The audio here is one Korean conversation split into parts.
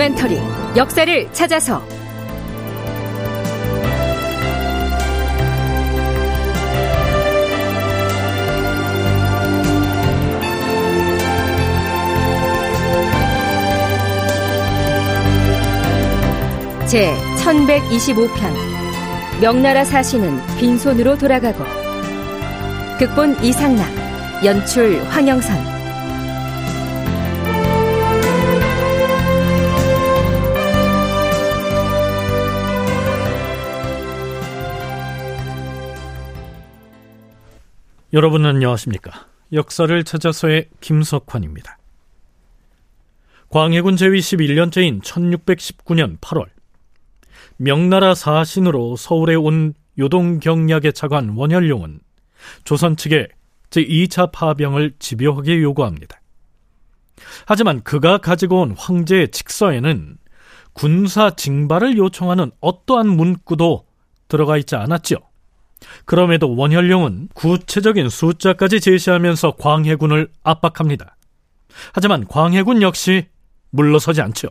다큐멘터리 역사를 찾아서. 제 1125편 명나라 사신은 빈손으로 돌아가고. 극본 이상락 연출 황영선 여러분 안녕하십니까? 역사를 찾아서의 김석환입니다. 광해군 제위 11년째인 1619년 8월 명나라 사신으로 서울에 온 요동경략의 차관 원현룡은 조선 측에 제2차 파병을 집요하게 요구합니다. 하지만 그가 가지고 온 황제의 직서에는 군사 징발을 요청하는 어떠한 문구도 들어가 있지 않았지요. 그럼에도 원현룡은 구체적인 숫자까지 제시하면서 광해군을 압박합니다. 하지만 광해군 역시 물러서지 않죠.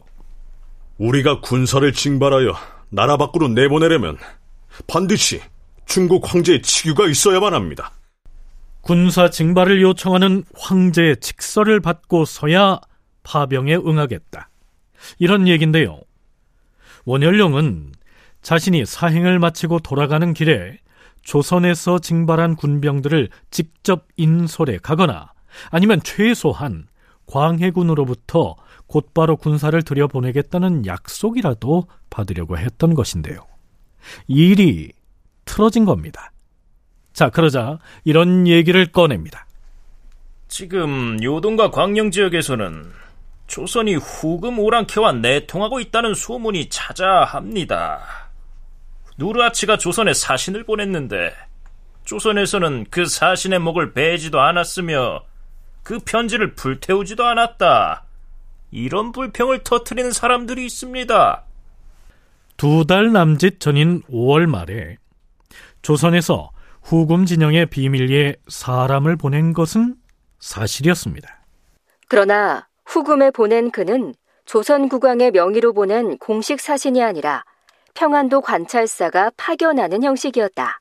우리가 군사를 징발하여 나라 밖으로 내보내려면 반드시 중국 황제의 치규가 있어야만 합니다. 군사 징발을 요청하는 황제의 직서를 받고 서야 파병에 응하겠다. 이런 얘긴데요. 원현룡은 자신이 사행을 마치고 돌아가는 길에 조선에서 징발한 군병들을 직접 인솔해 가거나 아니면 최소한 광해군으로부터 곧바로 군사를 들여보내겠다는 약속이라도 받으려고 했던 것인데요. 일이 틀어진 겁니다. 자, 그러자 이런 얘기를 꺼냅니다. 지금 요동과 광영 지역에서는 조선이 후금 오랑캐와 내통하고 있다는 소문이 자자합니다. 누르아치가 조선에 사신을 보냈는데 조선에서는 그 사신의 목을 베지도 않았으며 그 편지를 불태우지도 않았다. 이런 불평을 터트리는 사람들이 있습니다. 두 달 남짓 전인 5월 말에 조선에서 후금 진영의 비밀리에 사람을 보낸 것은 사실이었습니다. 그러나 후금에 보낸 그는 조선 국왕의 명의로 보낸 공식 사신이 아니라 평안도 관찰사가 파견하는 형식이었다.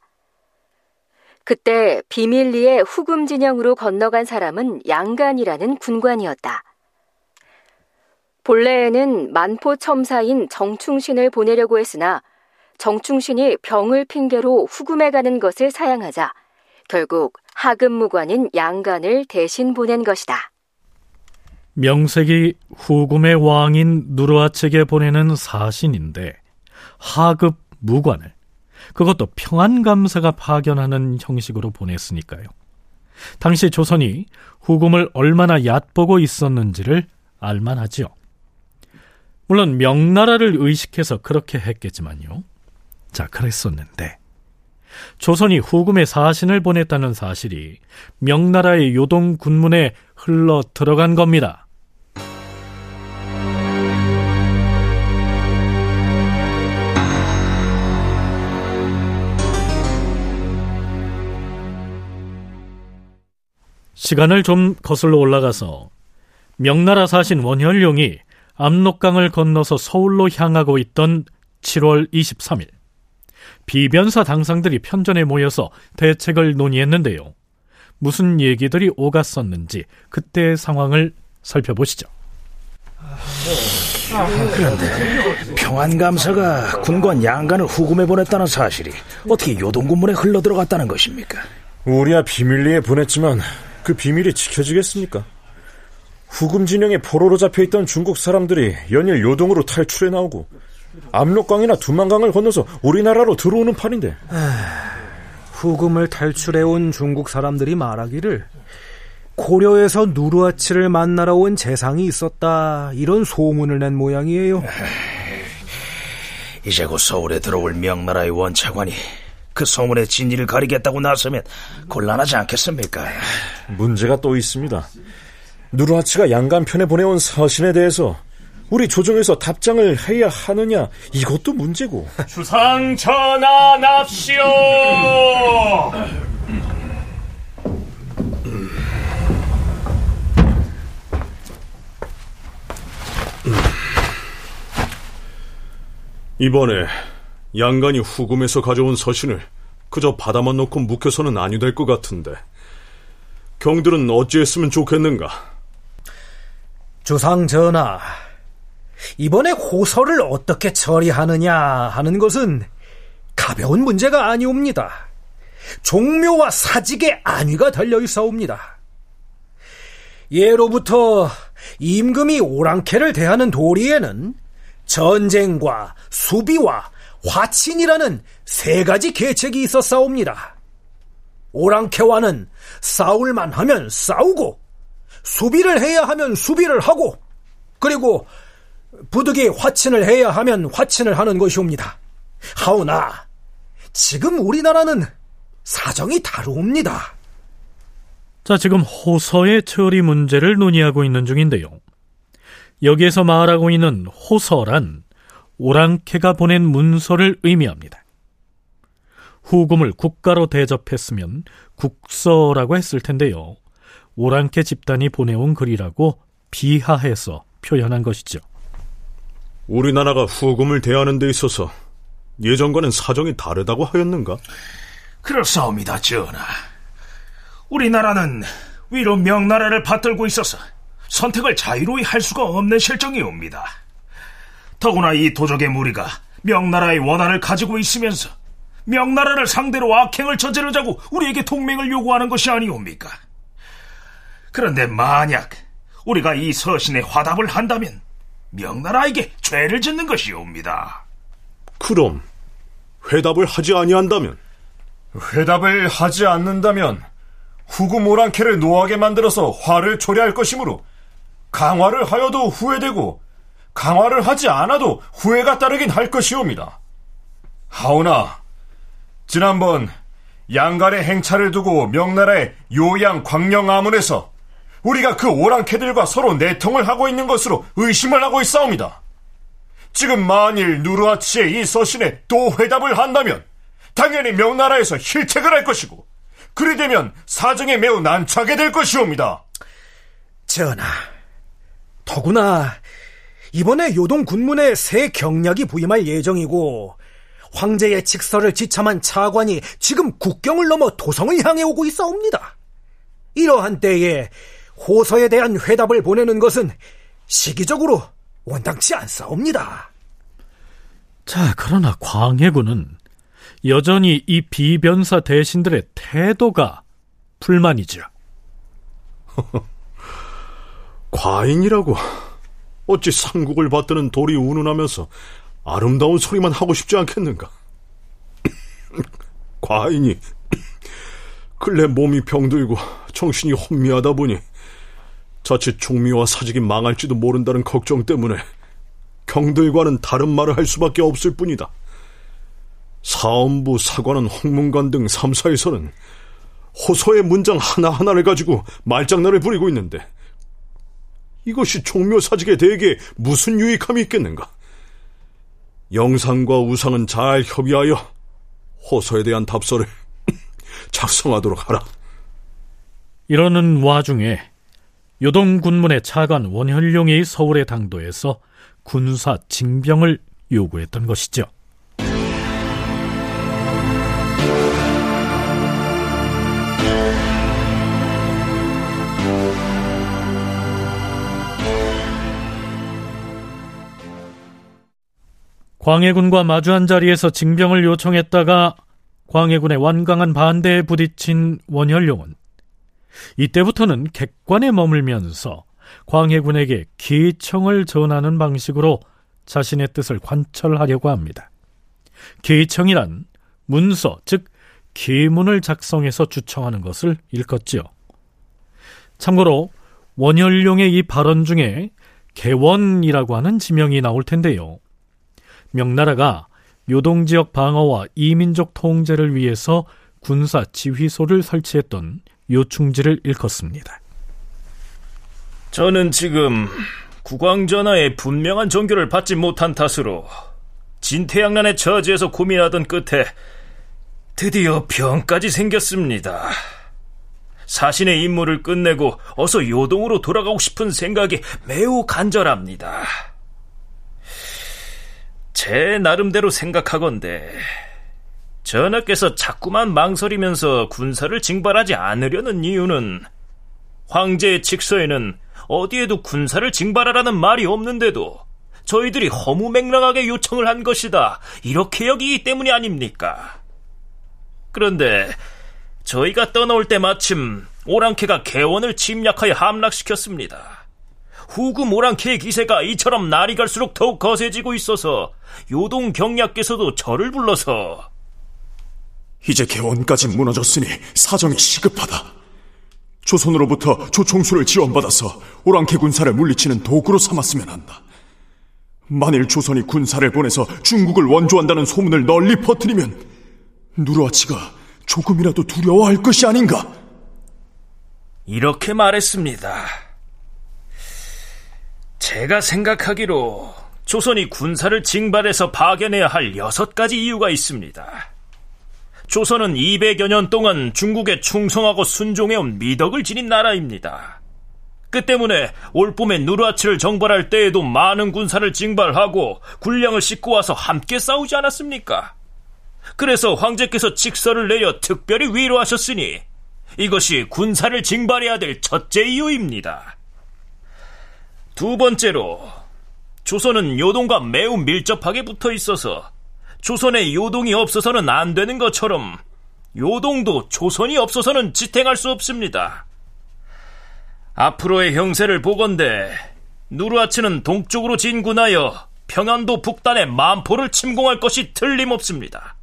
그때 비밀리에 후금 진영으로 건너간 사람은 양간이라는 군관이었다. 본래에는 만포 첨사인 정충신을 보내려고 했으나 정충신이 병을 핑계로 후금에 가는 것을 사양하자 결국 하급무관인 양간을 대신 보낸 것이다. 명색이 후금의 왕인 누르하측에 보내는 사신인데 하급 무관을 그것도 평안감사가 파견하는 형식으로 보냈으니까요. 당시 조선이 후금을 얼마나 얕보고 있었는지를 알만하지요. 물론 명나라를 의식해서 그렇게 했겠지만요. 자, 그랬었는데 조선이 후금의 사신을 보냈다는 사실이 명나라의 요동 군문에 흘러 들어간 겁니다. 시간을 좀 거슬러 올라가서 명나라 사신 원현룡이 압록강을 건너서 서울로 향하고 있던 7월 23일 비변사 당상들이 편전에 모여서 대책을 논의했는데요. 무슨 얘기들이 오갔었는지 그때의 상황을 살펴보시죠. 그런데 평안감사가 군관 양간을 후금에 보냈다는 사실이 어떻게 요동군문에 흘러들어갔다는 것입니까? 우리야 비밀리에 보냈지만 그 비밀이 지켜지겠습니까? 후금 진영에 포로로 잡혀있던 중국 사람들이 연일 요동으로 탈출해 나오고 압록강이나 두만강을 건너서 우리나라로 들어오는 판인데. 아, 후금을 탈출해온 중국 사람들이 말하기를 고려에서 누르아치를 만나러 온 재상이 있었다. 이런 소문을 낸 모양이에요. 이제 곧 서울에 들어올 명나라의 원차관이 그 소문의 진리를 가리겠다고 나서면 곤란하지 않겠습니까? 문제가 또 있습니다. 누르하치가 양간편에 보내온 서신에 대해서 우리 조정에서 답장을 해야 하느냐 이것도 문제고 주상 전하납시오 이번에 양간이 후금에서 가져온 서신을 그저 받아만 놓고 묵혀서는 아니 될 것 같은데 경들은 어찌했으면 좋겠는가? 주상 전하, 이번에 호서를 어떻게 처리하느냐 하는 것은 가벼운 문제가 아니옵니다. 종묘와 사직의 안위가 달려 있사옵니다. 예로부터 임금이 오랑캐를 대하는 도리에는 전쟁과 수비와 화친이라는 세 가지 계책이 있었사옵니다. 오랑캐와는 싸울만 하면 싸우고 수비를 해야 하면 수비를 하고 그리고 부득이 화친을 해야 하면 화친을 하는 것이옵니다. 하오나 지금 우리나라는 사정이 다루옵니다. 자, 지금 호서의 처리 문제를 논의하고 있는 중인데요. 여기에서 말하고 있는 호서란 오랑캐가 보낸 문서를 의미합니다. 후금을 국가로 대접했으면 국서라고 했을 텐데요. 오랑캐 집단이 보내온 글이라고 비하해서 표현한 것이죠. 우리나라가 후금을 대하는 데 있어서 예전과는 사정이 다르다고 하였는가? 그렇사옵니다, 전하. 우리나라는 위로 명나라를 받들고 있어서 선택을 자유로이 할 수가 없는 실정이옵니다. 더구나 이 도적의 무리가 명나라의 원한을 가지고 있으면서 명나라를 상대로 악행을 저지르자고 우리에게 동맹을 요구하는 것이 아니옵니까? 그런데 만약 우리가 이 서신에 화답을 한다면 명나라에게 죄를 짓는 것이옵니다. 그럼 회답을 하지 아니한다면 회답을 하지 않는다면 후구 모랑캐를 노하게 만들어서 화를 초래할 것이므로 강화를 하여도 후회되고 강화를 하지 않아도 후회가 따르긴 할 것이옵니다. 하오나 지난번 양갈의 행차를 두고 명나라의 요양 광령 아문에서 우리가 그 오랑캐들과 서로 내통을 하고 있는 것으로 의심을 하고 있사옵니다. 지금 만일 누르하치의 이 서신에 또 회답을 한다면 당연히 명나라에서 실책을 할 것이고 그리 되면 사정에 매우 난처하게 될 것이옵니다. 전하, 더구나 이번에 요동 군문에 새 경략이 부임할 예정이고 황제의 직서를 지참한 차관이 지금 국경을 넘어 도성을 향해 오고 있사옵니다. 이러한 때에 호서에 대한 회답을 보내는 것은 시기적으로 원당치 않사옵니다. 자, 그러나 광해군은 여전히 이 비변사 대신들의 태도가 불만이죠. 과인이라고 어찌 삼국을 받드는 돌이 운운하면서 아름다운 소리만 하고 싶지 않겠는가? 과인이 근래 몸이 병들고 정신이 혼미하다 보니 자칫 종미와 사직이 망할지도 모른다는 걱정 때문에 경들과는 다른 말을 할 수밖에 없을 뿐이다. 사원부, 사관원, 홍문관 등 3사에서는 호소의 문장 하나하나를 가지고 말장난을 부리고 있는데 이것이 종묘사직에 대게 무슨 유익함이 있겠는가? 영상과 우상은 잘 협의하여 호소에 대한 답서를 작성하도록 하라. 이러는 와중에 요동 군문의 차관 원현룡이 서울의 당도에서 군사 징병을 요구했던 것이죠. 광해군과 마주한 자리에서 징병을 요청했다가 광해군의 완강한 반대에 부딪힌 원현룡은 이때부터는 객관에 머물면서 광해군에게 기청을 전하는 방식으로 자신의 뜻을 관철하려고 합니다. 기청이란 문서, 즉 기문을 작성해서 주청하는 것을 일컫지요. 참고로 원현룡의 이 발언 중에 개원이라고 하는 지명이 나올 텐데요. 명나라가 요동 지역 방어와 이민족 통제를 위해서 군사 지휘소를 설치했던 요충지를 일컫습니다. 저는 지금 국왕전하의 분명한 종교를 받지 못한 탓으로 진태양난의 처지에서 고민하던 끝에 드디어 병까지 생겼습니다. 사신의 임무를 끝내고 어서 요동으로 돌아가고 싶은 생각이 매우 간절합니다. 제 나름대로 생각하건대 전하께서 자꾸만 망설이면서 군사를 징발하지 않으려는 이유는 황제의 칙서에는 어디에도 군사를 징발하라는 말이 없는데도 저희들이 허무맹랑하게 요청을 한 것이다. 이렇게 여기기 때문이 아닙니까? 그런데 저희가 떠나올 때 마침 오랑캐가 개원을 침략하여 함락시켰습니다. 후금 오랑캐의 기세가 이처럼 날이 갈수록 더욱 거세지고 있어서 요동 경략께서도 저를 불러서 이제 개원까지 무너졌으니 사정이 시급하다. 조선으로부터 조총수를 지원받아서 오랑캐 군사를 물리치는 도구로 삼았으면 한다. 만일 조선이 군사를 보내서 중국을 원조한다는 소문을 널리 퍼뜨리면 누르아치가 조금이라도 두려워할 것이 아닌가? 이렇게 말했습니다. 제가 생각하기로 조선이 군사를 징발해서 파견해야 할 여섯 가지 이유가 있습니다. 조선은 200여 년 동안 중국에 충성하고 순종해온 미덕을 지닌 나라입니다. 그 때문에 올 봄에 누르하치를 정벌할 때에도 많은 군사를 징발하고 군량을 싣고 와서 함께 싸우지 않았습니까? 그래서 황제께서 직서를 내려 특별히 위로하셨으니 이것이 군사를 징발해야 될 첫째 이유입니다. 두 번째로 조선은 요동과 매우 밀접하게 붙어 있어서 조선에 요동이 없어서는 안 되는 것처럼 요동도 조선이 없어서는 지탱할 수 없습니다. 앞으로의 형세를 보건대 누르하치는 동쪽으로 진군하여 평안도 북단의 만포를 침공할 것이 틀림없습니다.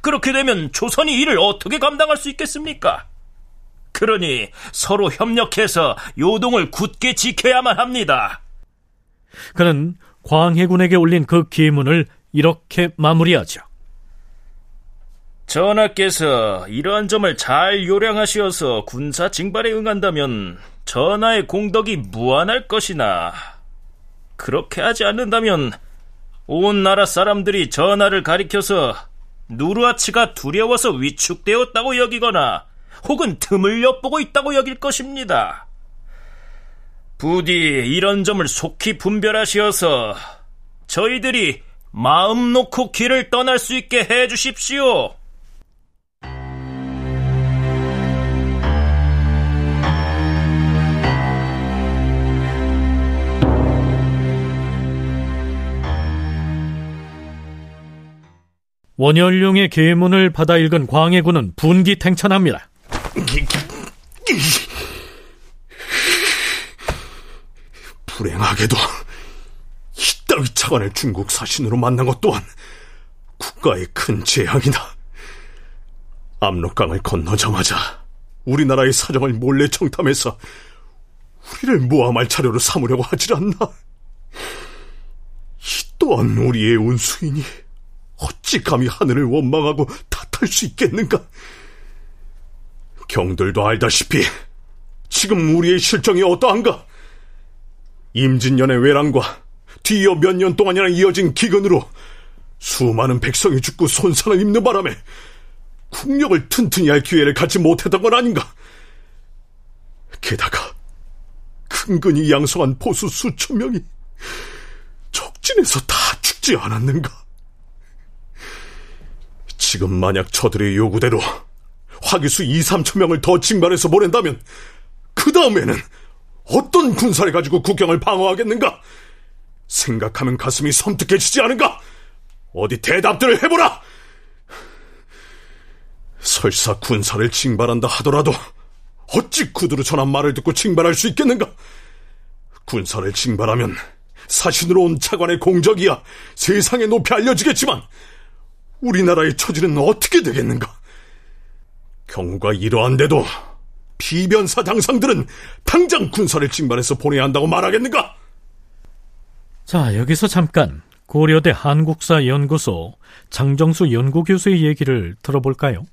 그렇게 되면 조선이 이를 어떻게 감당할 수 있겠습니까? 그러니 서로 협력해서 요동을 굳게 지켜야만 합니다. 그는 광해군에게 올린 그 기문을 이렇게 마무리하죠. 전하께서 이러한 점을 잘 요량하시어서 군사 징발에 응한다면 전하의 공덕이 무한할 것이나 그렇게 하지 않는다면 온 나라 사람들이 전하를 가리켜서 누르아치가 두려워서 위축되었다고 여기거나 혹은 틈을 엿보고 있다고 여길 것입니다. 부디 이런 점을 속히 분별하시어서 저희들이 마음 놓고 길을 떠날 수 있게 해 주십시오. 원현룡의 계문을 받아 읽은 광해군은 분기탱천합니다. 불행하게도 이따위 차관을 중국 사신으로 만난 것 또한 국가의 큰 재앙이다. 압록강을 건너자마자 우리나라의 사정을 몰래 청탐해서 우리를 모함할 자료로 삼으려고 하질 않나? 이 또한 우리의 운수이니 어찌 감히 하늘을 원망하고 탓할 수 있겠는가? 경들도 알다시피 지금 우리의 실정이 어떠한가? 임진년의 외란과 뒤이어 몇 년 동안이나 이어진 기근으로 수많은 백성이 죽고 손상을 입는 바람에 국력을 튼튼히 할 기회를 갖지 못했던 건 아닌가? 게다가 근근히 양성한 보수 수천 명이 적진에서 다 죽지 않았는가? 지금 만약 저들의 요구대로 화기수 2, 3천 명을 더 징발해서 보낸다면 그 다음에는 어떤 군사를 가지고 국경을 방어하겠는가? 생각하면 가슴이 섬뜩해지지 않은가? 어디 대답들을 해보라! 설사 군사를 징발한다 하더라도 어찌 구두로 전한 말을 듣고 징발할 수 있겠는가? 군사를 징발하면 사신으로 온 차관의 공적이야 세상에 높이 알려지겠지만 우리나라의 처지는 어떻게 되겠는가? 경우가 이러한데도 비변사 당상들은 당장 군사를 징발해서 보내야 한다고 말하겠는가? 자, 여기서 잠깐 고려대 한국사 연구소 장정수 연구교수의 얘기를 들어볼까요?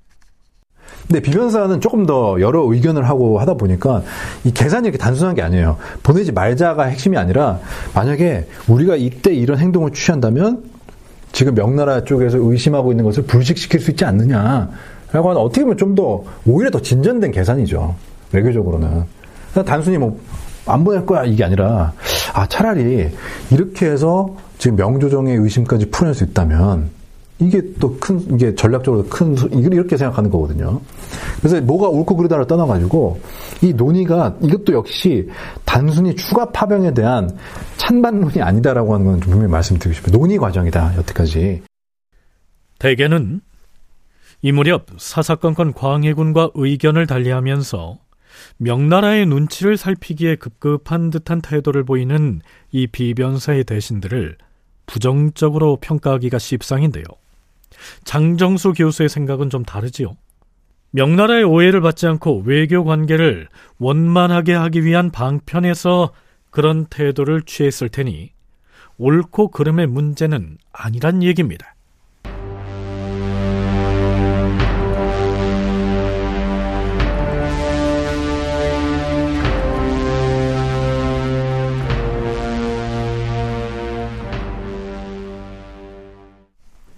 근데 비변사는 조금 더 여러 의견을 하고 하다 보니까 이 계산이 이렇게 단순한 게 아니에요. 보내지 말자가 핵심이 아니라 만약에 우리가 이때 이런 행동을 취한다면 지금 명나라 쪽에서 의심하고 있는 것을 불식시킬 수 있지 않느냐. 라고 하는 어떻게 보면 좀 더 오히려 더 진전된 계산이죠. 외교적으로는. 단순히 뭐 안 보낼 거야 이게 아니라 아 차라리 이렇게 해서 지금 명조정의 의심까지 풀어낼 수 있다면 이게 또 큰 이게 전략적으로 큰 이렇게 생각하는 거거든요. 그래서 뭐가 옳고 그르다를 떠나가지고 이 논의가 이것도 역시 단순히 추가 파병에 대한 찬반론이 아니다라고 하는 건 분명히 말씀드리고 싶어요. 논의 과정이다 여태까지. 대개는 이 무렵 사사건건 광해군과 의견을 달리하면서 명나라의 눈치를 살피기에 급급한 듯한 태도를 보이는 이 비변사의 대신들을 부정적으로 평가하기가 십상인데요. 장정수 교수의 생각은 좀 다르지요. 명나라의 오해를 받지 않고 외교 관계를 원만하게 하기 위한 방편에서 그런 태도를 취했을 테니 옳고 그름의 문제는 아니란 얘기입니다.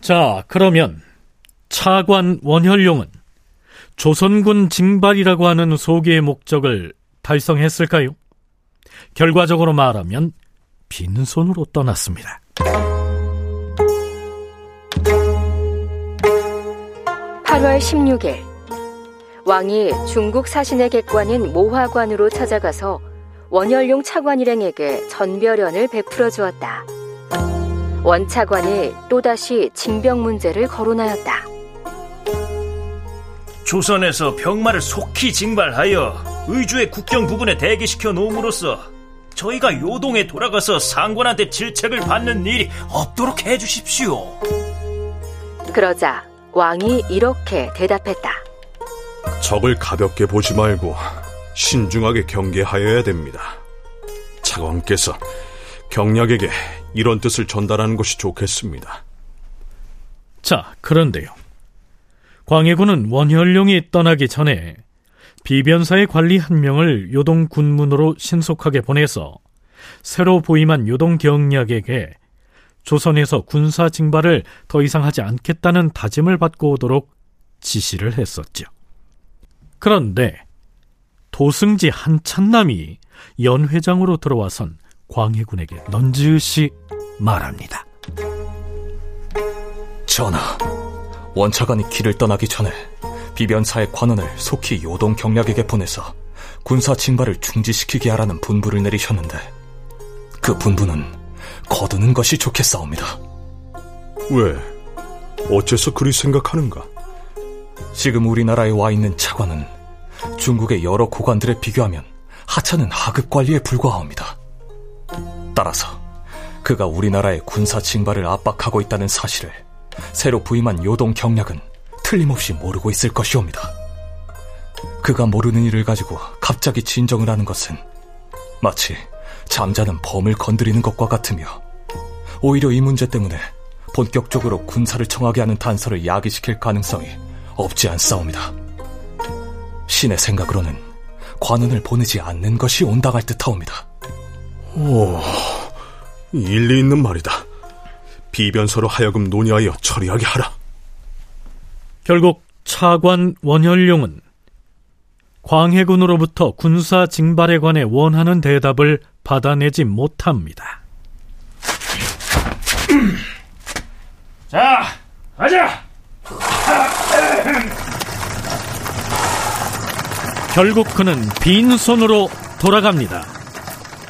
자, 그러면 차관 원혈용은 조선군 징발이라고 하는 소기의 목적을 달성했을까요? 결과적으로 말하면 빈손으로 떠났습니다. (8월 16일) 왕이 중국 사신의 객관인 모화관으로 찾아가서 원혈용 차관 일행에게 전별연을 베풀어 주었다. 원차관이 또다시 징병 문제를 거론하였다. 조선에서 병마를 속히 징발하여 의주의 국경 부근에 대기시켜 놓음으로써 저희가 요동에 돌아가서 상관한테 질책을 받는 일이 없도록 해주십시오. 그러자 왕이 이렇게 대답했다. 적을 가볍게 보지 말고 신중하게 경계하여야 됩니다. 차관께서 경략에게 이런 뜻을 전달하는 것이 좋겠습니다. 자, 그런데요. 광해군은 원혈룡이 떠나기 전에 비변사의 관리 한 명을 요동 군문으로 신속하게 보내서 새로 부임한 요동 경략에게 조선에서 군사 징발을 더 이상 하지 않겠다는 다짐을 받고 오도록 지시를 했었죠. 그런데 도승지 한찬남이 연회장으로 들어와선 광해군에게 넌지시 말합니다. 전하, 원차관이 길을 떠나기 전에 비변사의 관원을 속히 요동 경략에게 보내서 군사 징발을 중지시키게 하라는 분부를 내리셨는데 그 분부는 거두는 것이 좋겠사옵니다. 왜? 어째서 그리 생각하는가? 지금 우리나라에 와 있는 차관은 중국의 여러 고관들에 비교하면 하찮은 하급 관리에 불과하옵니다. 따라서 그가 우리나라의 군사 징발을 압박하고 있다는 사실을 새로 부임한 요동 경략은 틀림없이 모르고 있을 것이옵니다. 그가 모르는 일을 가지고 갑자기 진정을 하는 것은 마치 잠자는 범을 건드리는 것과 같으며 오히려 이 문제 때문에 본격적으로 군사를 청하게 하는 단서를 야기시킬 가능성이 없지 않사옵니다. 신의 생각으로는 관원을 보내지 않는 것이 온당할 듯하옵니다. 오, 일리 있는 말이다. 비변서로 하여금 논의하여 처리하게 하라. 결국 차관 원혈룡은 광해군으로부터 군사 징발에 관해 원하는 대답을 받아내지 못합니다. 자, 가자! 결국 그는 빈손으로 돌아갑니다.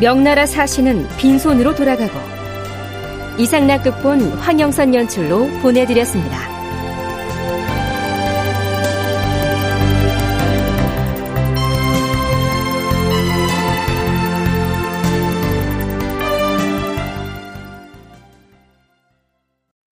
명나라 사신은 빈손으로 돌아가고 이상락 극본 황영선 연출로 보내드렸습니다.